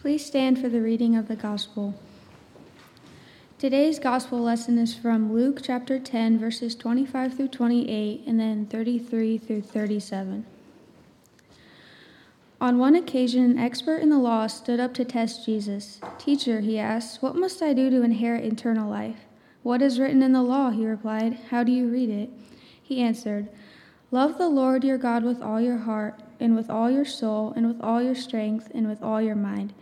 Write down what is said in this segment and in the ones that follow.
Please stand for the reading of the Gospel. Today's Gospel lesson is from Luke chapter 10, verses 25 through 28, and then 33 through 37. On one occasion, an expert in the law stood up to test Jesus. Teacher, he asked, what must I do to inherit eternal life? What is written in the law? He replied. How do you read it? He answered, Love the Lord your God with all your heart, and with all your soul, and with all your strength, and with all your mind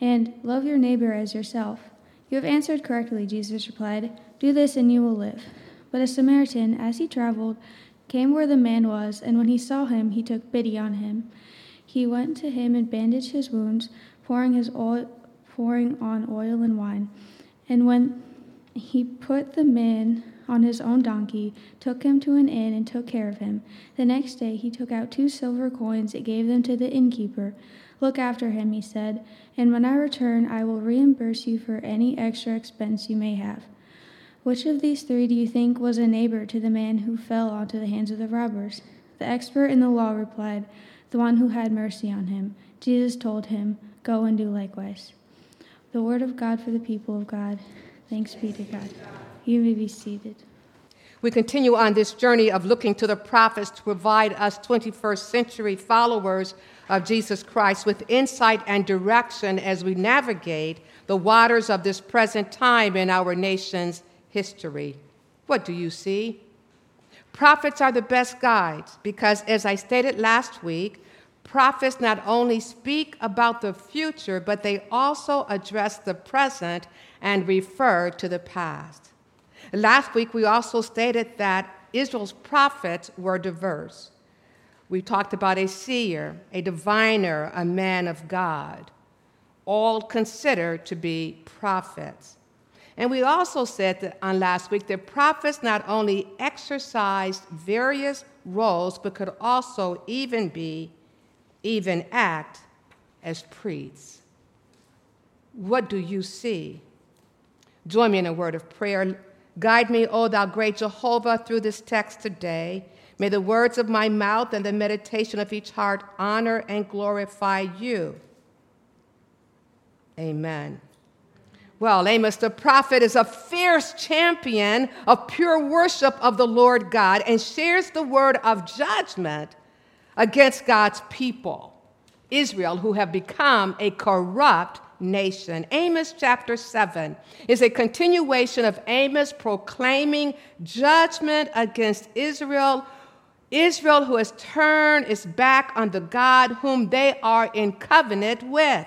and love your neighbor as yourself. You have answered correctly, Jesus replied. Do this and you will live. But a Samaritan, as he traveled, came where the man was, and when he saw him, he took pity on him. He went to him and bandaged his wounds, pouring his oil, pouring on oil and wine. And when he put the man on his own donkey, took him to an inn, and took care of him. The next day he took out two silver coins and gave them to the innkeeper. Look after him, he said, and when I return, I will reimburse you for any extra expense you may have. Which of these three do you think was a neighbor to the man who fell onto the hands of the robbers? The expert in the law replied, The one who had mercy on him. Jesus told him, Go and do likewise. The word of God for the people of God. Thanks be to God. You may be seated. We continue on this journey of looking to the prophets to provide us 21st century followers of Jesus Christ with insight and direction as we navigate the waters of this present time in our nation's history. What do you see? Prophets are the best guides because, as I stated last week, prophets not only speak about the future, but they also address the present and refer to the past. Last week, we also stated that Israel's prophets were diverse. We talked about a seer, a diviner, a man of God, all considered to be prophets. And we also said that on last week that prophets not only exercised various roles, but could also even be, even act as priests. What do you see? Join me in a word of prayer. Guide me, O thou great Jehovah, through this text today. May the words of my mouth and the meditation of each heart honor and glorify you. Amen. Well, Amos the prophet is a fierce champion of pure worship of the Lord God and shares the word of judgment against God's people, Israel, who have become a corrupt nation. Amos chapter 7 is a continuation of Amos proclaiming judgment against Israel, Israel who has turned its back on the God whom they are in covenant with,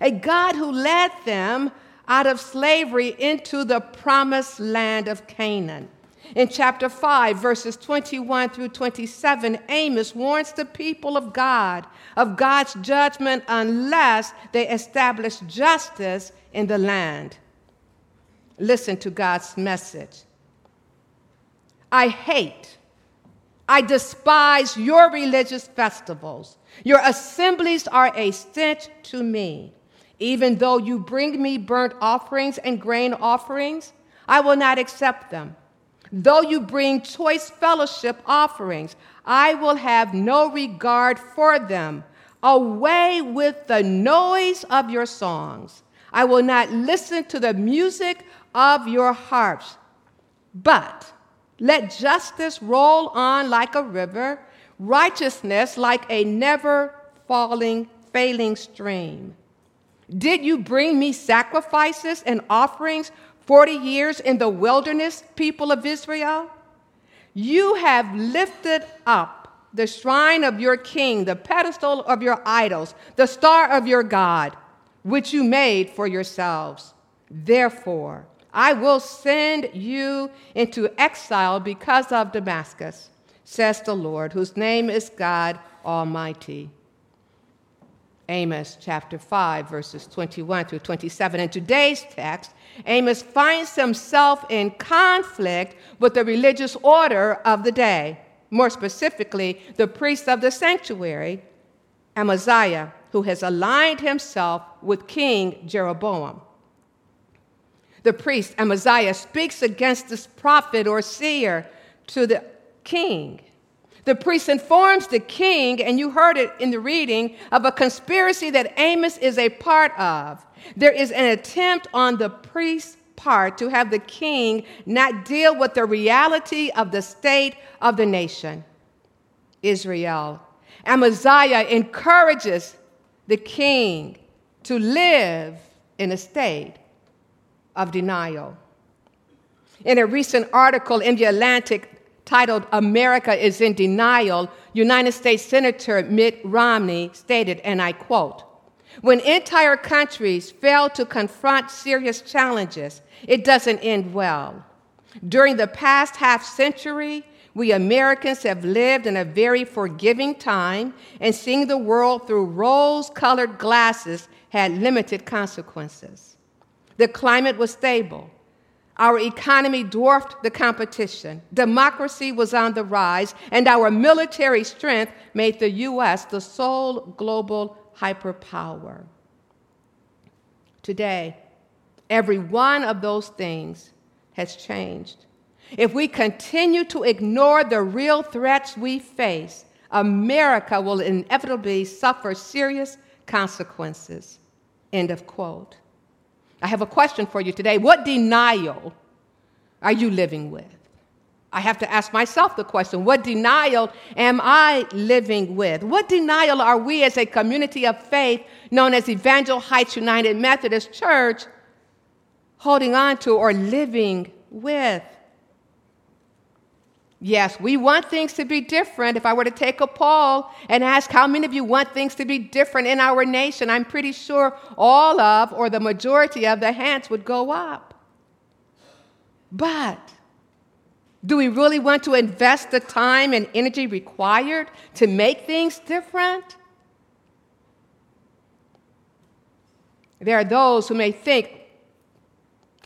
a God who led them out of slavery into the promised land of Canaan. In chapter 5, verses 21 through 27, Amos warns the people of God of God's judgment unless they establish justice in the land. Listen to God's message. I hate, I despise your religious festivals. Your assemblies are a stench to me. Even though you bring me burnt offerings and grain offerings, I will not accept them. Though you bring choice fellowship offerings, I will have no regard for them. Away with the noise of your songs. I will not listen to the music of your harps. But let justice roll on like a river, righteousness like a never falling, failing stream. Did you bring me sacrifices and offerings 40 years in the wilderness, people of Israel? You have lifted up the shrine of your king, the pedestal of your idols, the star of your God, which you made for yourselves. Therefore, I will send you into exile because of Damascus, says the Lord, whose name is God Almighty. Amos chapter 5, verses 21 through 27. In today's text, Amos finds himself in conflict with the religious order of the day, more specifically, the priest of the sanctuary, Amaziah, who has aligned himself with King Jeroboam. The priest, Amaziah, speaks against this prophet or seer to the king. The priest informs the king, and you heard it in the reading, of a conspiracy that Amos is a part of. There is an attempt on the priest's part to have the king not deal with the reality of the state of the nation, Israel. Amaziah encourages the king to live in a state of denial. In a recent article in The Atlantic titled America is in Denial, United States Senator Mitt Romney stated, and I quote, when entire countries fail to confront serious challenges, it doesn't end well. During the past half century, we Americans have lived in a very forgiving time, and seeing the world through rose colored glasses had limited consequences. The climate was stable. Our economy dwarfed the competition. Democracy was on the rise, and our military strength made the U.S. the sole global hyperpower. Today, every one of those things has changed. If we continue to ignore the real threats we face, America will inevitably suffer serious consequences. End of quote. I have a question for you today. What denial are you living with? I have to ask myself the question what denial am I living with? What denial are we as a community of faith known as Evangel Heights United Methodist Church holding on to or living with? Yes, we want things to be different. If I were to take a poll and ask how many of you want things to be different in our nation, I'm pretty sure all of or the majority of the hands would go up. But do we really want to invest the time and energy required to make things different? There are those who may think,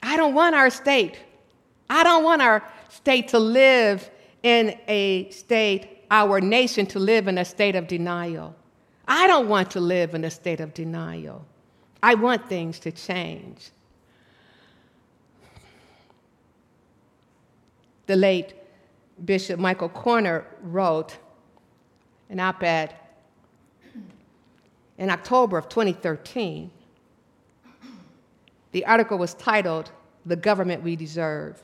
I don't want our state. I don't want our state to live in a state, our nation to live in a state of denial. I don't want to live in a state of denial. I want things to change. The late Bishop Michael Coyner wrote an op ed in October of 2013. The article was titled, The Government We Deserve.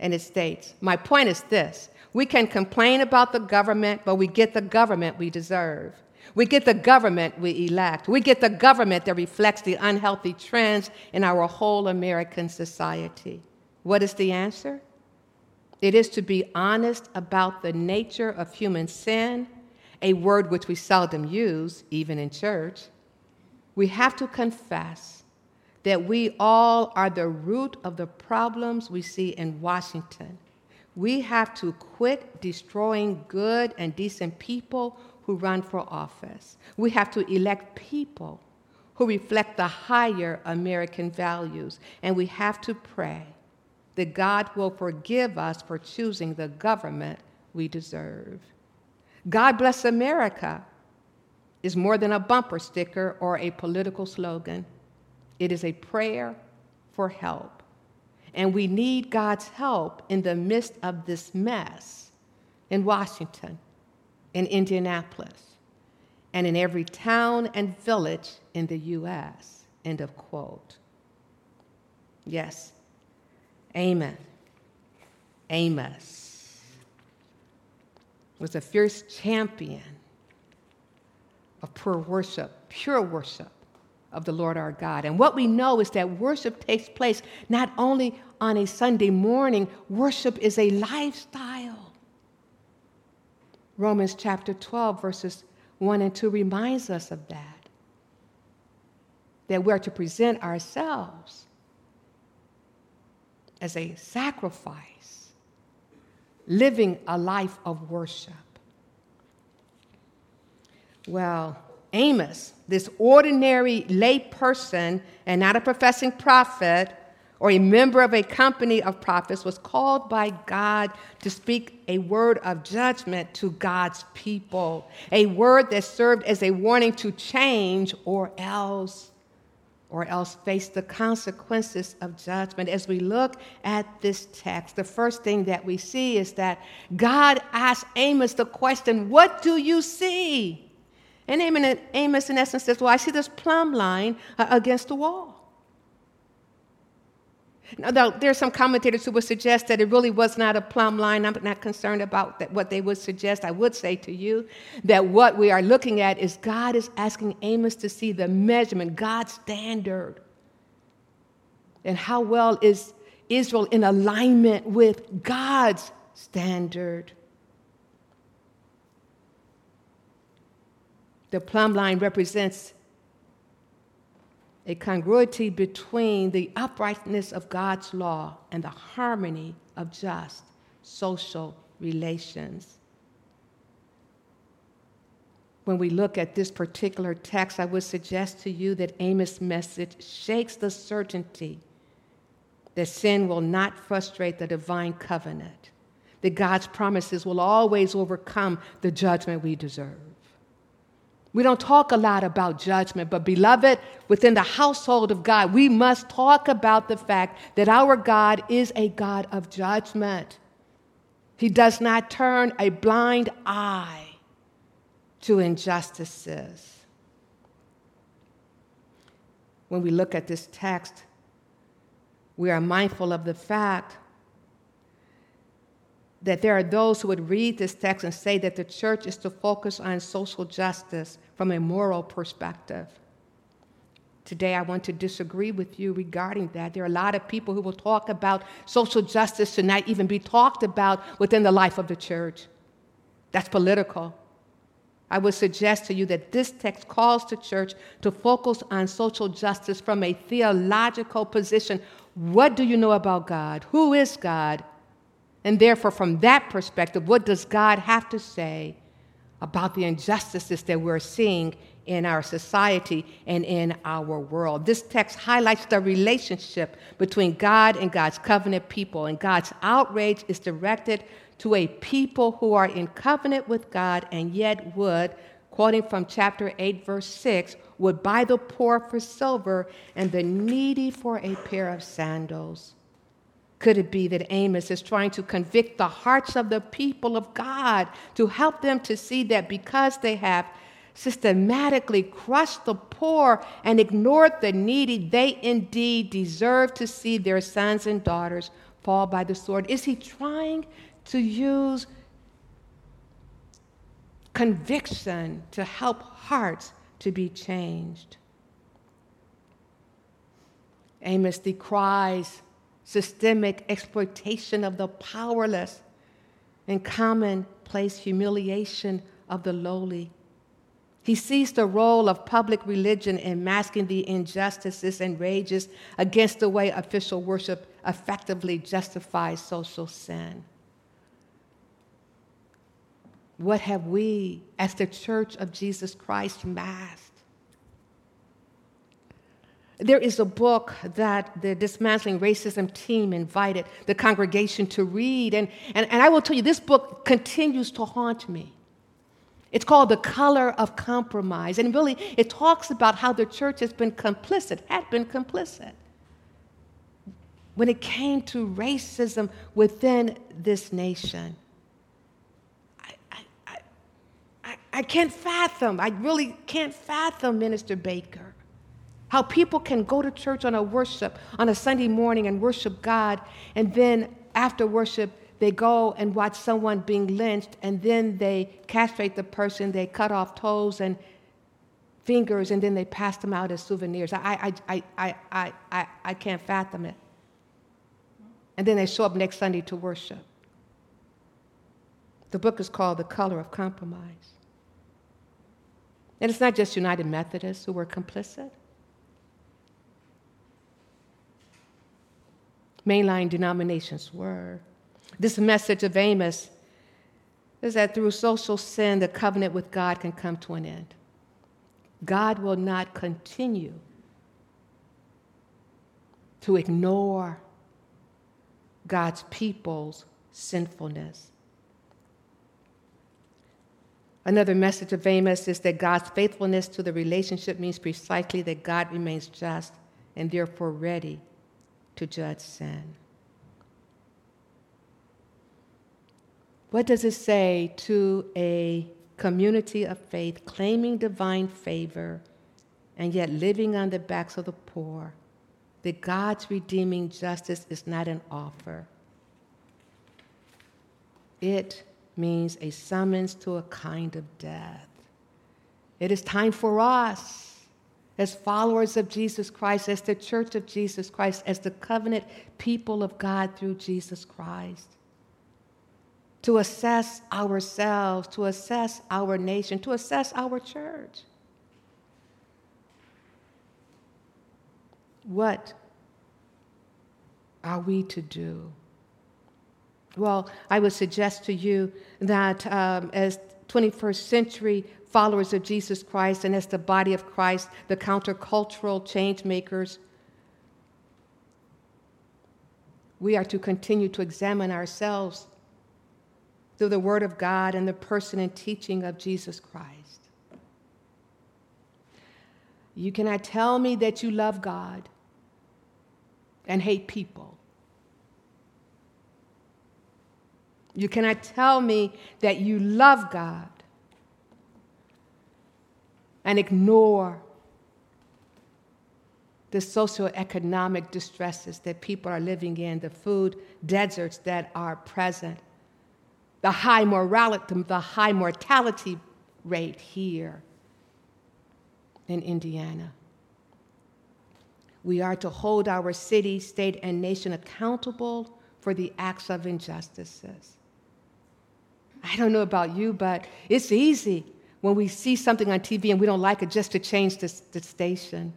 And it states My point is this we can complain about the government, but we get the government we deserve. We get the government we elect. We get the government that reflects the unhealthy trends in our whole American society. What is the answer? It is to be honest about the nature of human sin, a word which we seldom use, even in church. We have to confess that we all are the root of the problems we see in Washington. We have to quit destroying good and decent people who run for office. We have to elect people who reflect the higher American values. And we have to pray that God will forgive us for choosing the government we deserve. God bless America is more than a bumper sticker or a political slogan. It is a prayer for help. And we need God's help in the midst of this mess in Washington, in Indianapolis, and in every town and village in the U.S. End of quote. Yes, amen. Amos was a fierce champion of pure worship, pure worship of the Lord our God. And what we know is that worship takes place not only on a Sunday morning, worship is a lifestyle. Romans chapter 12, verses 1 and 2 reminds us of that. That we're to present ourselves as a sacrifice, living a life of worship. Well, Amos, this ordinary lay person and not a professing prophet or a member of a company of prophets, was called by God to speak a word of judgment to God's people, a word that served as a warning to change or else. or else face the consequences of judgment. As we look at this text, the first thing that we see is that God asked Amos the question, What do you see? And Amos, in essence, says, Well, I see this plumb line uh, against the wall. Now, there are some commentators who would suggest that it really was not a plumb line. I'm not concerned about that, what they would suggest. I would say to you that what we are looking at is God is asking Amos to see the measurement, God's standard. And how well is Israel in alignment with God's standard? The plumb line represents a congruity between the uprightness of God's law and the harmony of just social relations. When we look at this particular text, I would suggest to you that Amos' message shakes the certainty that sin will not frustrate the divine covenant, that God's promises will always overcome the judgment we deserve. We don't talk a lot about judgment, but beloved, within the household of God, we must talk about the fact that our God is a God of judgment. He does not turn a blind eye to injustices. When we look at this text, we are mindful of the fact that there are those who would read this text and say that the church is to focus on social justice from a moral perspective. Today, I want to disagree with you regarding that. There are a lot of people who will talk about social justice should not even be talked about within the life of the church. That's political. I would suggest to you that this text calls the church to focus on social justice from a theological position. What do you know about God? Who is God? And therefore, from that perspective, what does God have to say about the injustices that we're seeing in our society and in our world? This text highlights the relationship between God and God's covenant people, and God's outrage is directed to a people who are in covenant with God and yet would, quoting from chapter 8, verse 6, would buy the poor for silver and the needy for a pair of sandals. Could it be that Amos is trying to convict the hearts of the people of God to help them to see that because they have systematically crushed the poor and ignored the needy, they indeed deserve to see their sons and daughters fall by the sword? Is he trying to use conviction to help hearts to be changed? Amos decries systemic exploitation of the powerless, and commonplace humiliation of the lowly. He sees the role of public religion in masking the injustices and rages against the way official worship effectively justifies social sin. What have we, as the Church of Jesus Christ, masked? There is a book that the Dismantling Racism team invited the congregation to read, and, and, and I will tell you, this book continues to haunt me. It's called The Color of Compromise, and really it talks about how the church has been complicit, had been complicit, when it came to racism within this nation. I, I, I, I can't fathom, I really can't fathom, Minister Baker how people can go to church on a worship, on a Sunday morning and worship God, and then after worship, they go and watch someone being lynched, and then they castrate the person, they cut off toes and fingers, and then they pass them out as souvenirs. I, I, I, I, I, I can't fathom it. And then they show up next Sunday to worship. The book is called The Color of Compromise. And it's not just United Methodists who were complicit. Mainline denominations were. This message of Amos is that through social sin, the covenant with God can come to an end. God will not continue to ignore God's people's sinfulness. Another message of Amos is that God's faithfulness to the relationship means precisely that God remains just and therefore ready to judge sin. What does it say to a community of faith claiming divine favor and yet living on the backs of the poor? That God's redeeming justice is not an offer, it means a summons to a kind of death. It is time for us, as followers of Jesus Christ, as the church of Jesus Christ, as the covenant people of God through Jesus Christ, to assess ourselves, to assess our nation, to assess our church. What are we to do? Well, I would suggest to you that um, as 21st century followers of Jesus Christ and as the body of Christ, the countercultural change makers, we are to continue to examine ourselves through the Word of God and the person and teaching of Jesus Christ. You cannot tell me that you love God and hate people. You cannot tell me that you love God and ignore the socioeconomic distresses that people are living in, the food deserts that are present, the high morality, the high mortality rate here in Indiana. We are to hold our city, state, and nation accountable for the acts of injustices. I don't know about you, but it's easy when we see something on TV and we don't like it just to change the, the station.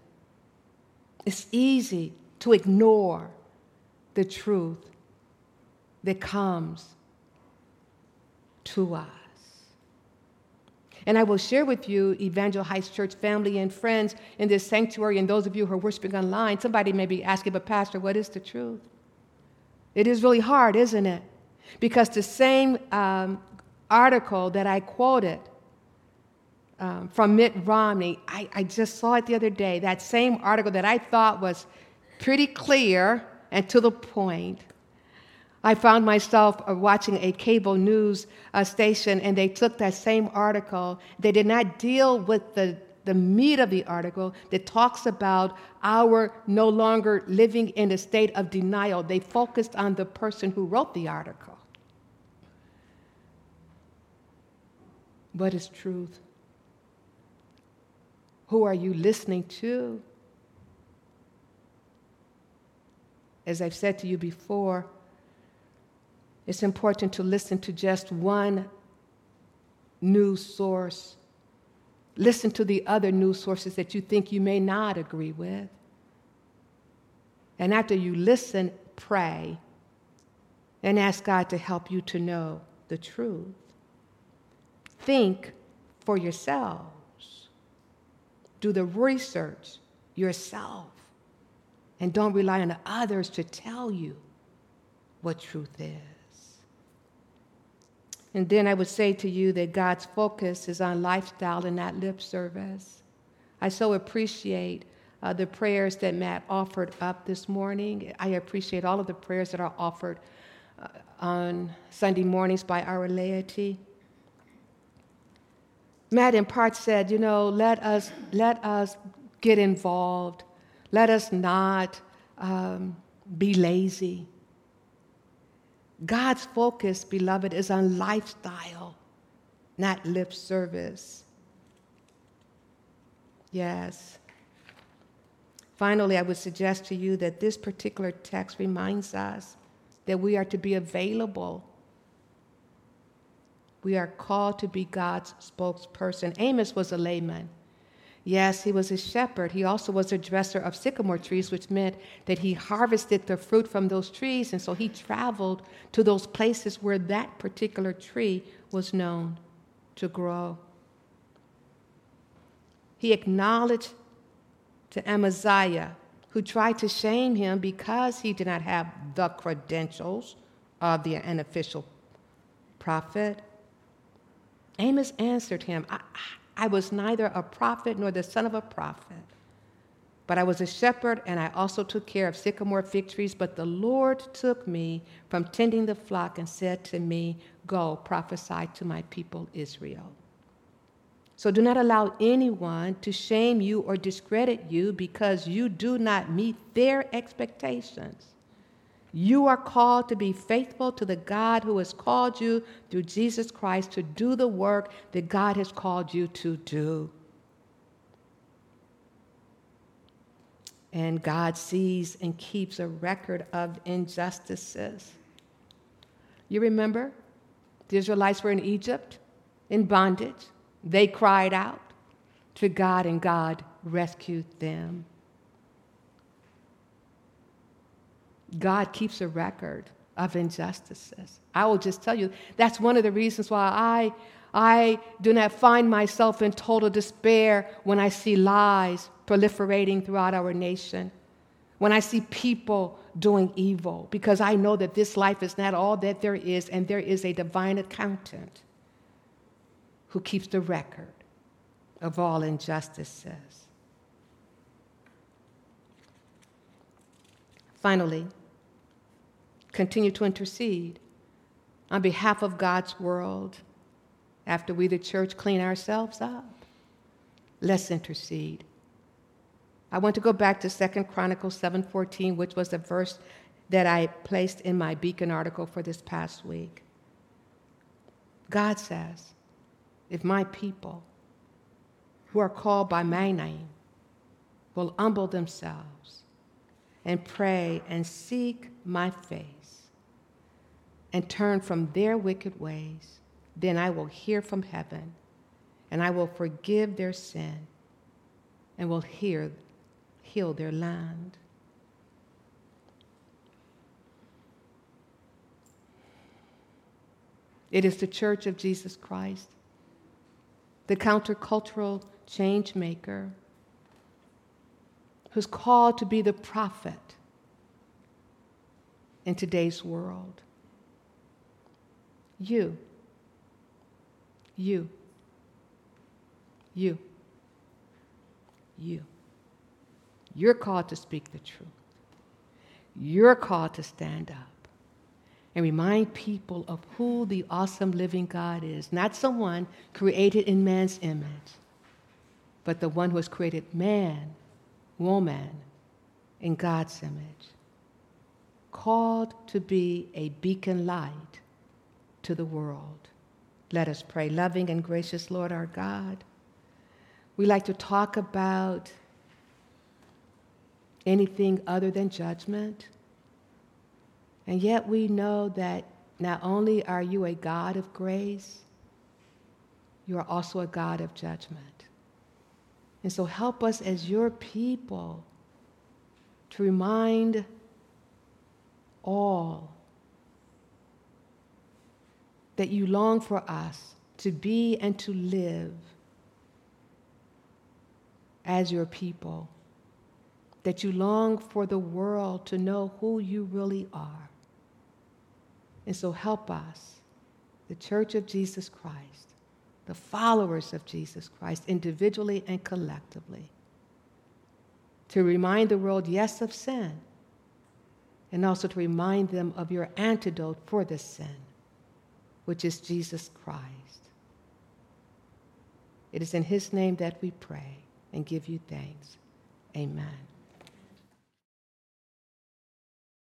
It's easy to ignore the truth that comes to us. And I will share with you, Evangel Heights Church family and friends in this sanctuary, and those of you who are worshiping online, somebody may be asking, but Pastor, what is the truth? It is really hard, isn't it? Because the same um, article that I quoted um, from Mitt Romney, I, I just saw it the other day, that same article that I thought was pretty clear and to the point I found myself uh, watching a cable news uh, station, and they took that same article. They did not deal with the, the meat of the article that talks about our no longer living in a state of denial. They focused on the person who wrote the article. What is truth? Who are you listening to? As I've said to you before, it's important to listen to just one news source. Listen to the other news sources that you think you may not agree with. And after you listen, pray and ask God to help you to know the truth. Think for yourselves. Do the research yourself. And don't rely on others to tell you what truth is. And then I would say to you that God's focus is on lifestyle and not lip service. I so appreciate uh, the prayers that Matt offered up this morning. I appreciate all of the prayers that are offered uh, on Sunday mornings by our laity. Matt in part said, you know, let us, let us get involved. Let us not um, be lazy. God's focus, beloved, is on lifestyle, not lip service. Yes. Finally, I would suggest to you that this particular text reminds us that we are to be available. We are called to be God's spokesperson. Amos was a layman. Yes, he was a shepherd. He also was a dresser of sycamore trees, which meant that he harvested the fruit from those trees. And so he traveled to those places where that particular tree was known to grow. He acknowledged to Amaziah, who tried to shame him because he did not have the credentials of the, an official prophet. Amos answered him, I, I was neither a prophet nor the son of a prophet, but I was a shepherd, and I also took care of sycamore fig trees. But the Lord took me from tending the flock and said to me, Go, prophesy to my people Israel. So do not allow anyone to shame you or discredit you because you do not meet their expectations. You are called to be faithful to the God who has called you through Jesus Christ to do the work that God has called you to do. And God sees and keeps a record of injustices. You remember? The Israelites were in Egypt in bondage. They cried out to God, and God rescued them. God keeps a record of injustices. I will just tell you that's one of the reasons why I, I do not find myself in total despair when I see lies proliferating throughout our nation, when I see people doing evil, because I know that this life is not all that there is, and there is a divine accountant who keeps the record of all injustices. Finally, continue to intercede on behalf of God's world after we, the church, clean ourselves up. Let's intercede. I want to go back to 2 Chronicles 7:14, which was the verse that I placed in my beacon article for this past week. God says, if my people who are called by my name will humble themselves and pray and seek my face and turn from their wicked ways, then I will hear from heaven and I will forgive their sin and will hear, heal their land. It is the church of Jesus Christ the countercultural change maker, who's called to be the prophet in today's world. You, you, you, you. You're called to speak the truth. You're called to stand up and remind people of who the awesome living God is. Not someone created in man's image, but the one who has created man, woman, in God's image. Called to be a beacon light to the world. Let us pray. Loving and gracious Lord our God, we like to talk about anything other than judgment and yet we know that not only are you a God of grace, you are also a God of judgment. And so help us as your people to remind all that you long for us to be and to live as your people, that you long for the world to know who you really are. And so help us, the Church of Jesus Christ, the followers of Jesus Christ, individually and collectively, to remind the world, yes, of sin, and also to remind them of your antidote for this sin, which is Jesus Christ. It is in his name that we pray and give you thanks. Amen.